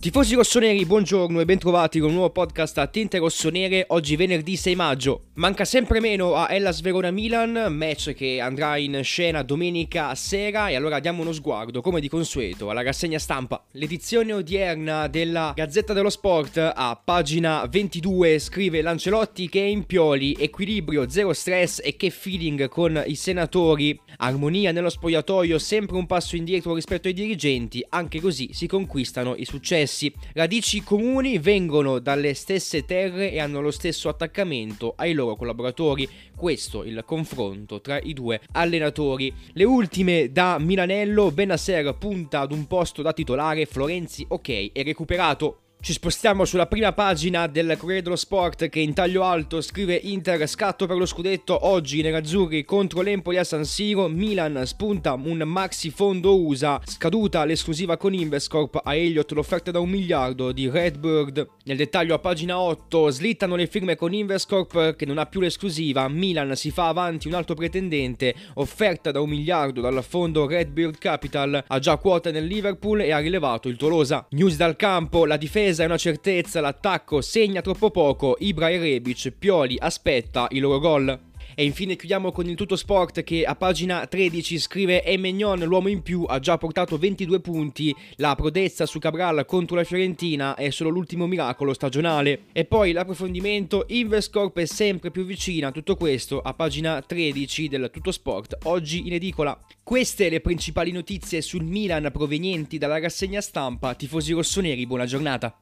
Tifosi rossoneri, buongiorno e bentrovati con un nuovo podcast a tinte rossonere. Oggi venerdì 6 maggio. Manca sempre meno a Hellas Verona Milan, match che andrà in scena domenica sera. E allora diamo uno sguardo, come di consueto, alla rassegna stampa. L'edizione odierna della Gazzetta dello Sport a pagina 22 scrive Lancelotti che è in pioli, equilibrio, zero stress e che feeling con i senatori. Armonia nello spogliatoio, sempre un passo indietro rispetto ai dirigenti. Anche così si conquistano i successi stessi. Radici comuni vengono dalle stesse terre e hanno lo stesso attaccamento ai loro collaboratori. Questo il confronto tra i due allenatori. Le ultime da Milanello, Benasser punta ad un posto da titolare, Florenzi ok, è recuperato. Ci spostiamo sulla prima pagina del Corriere dello Sport che in taglio alto scrive Inter scatto per lo scudetto oggi nerazzurri contro l'Empoli a San Siro, Milan spunta un maxi fondo USA, scaduta l'esclusiva con Invescorp a Elliott l'offerta da un miliardo di Redbird. Nel dettaglio a pagina 8 slittano le firme con Invescorp che non ha più l'esclusiva, Milan si fa avanti un altro pretendente, offerta da un miliardo dal fondo Redbird Capital, ha già quote nel Liverpool e ha rilevato il Tolosa. News dal campo, la difesa difesa è una certezza, l'attacco segna troppo poco, Ibra e Rebic, Pioli aspetta i loro gol. E infine chiudiamo con il tutto sport che a pagina 13 scrive Emegnon, l'uomo in più, ha già portato 22 punti, la prodezza su Cabral contro la Fiorentina è solo l'ultimo miracolo stagionale. E poi l'approfondimento, Invescorp è sempre più vicina tutto questo a pagina 13 del tutto sport, oggi in edicola. Queste le principali notizie sul Milan provenienti dalla rassegna stampa, tifosi rossoneri, buona giornata.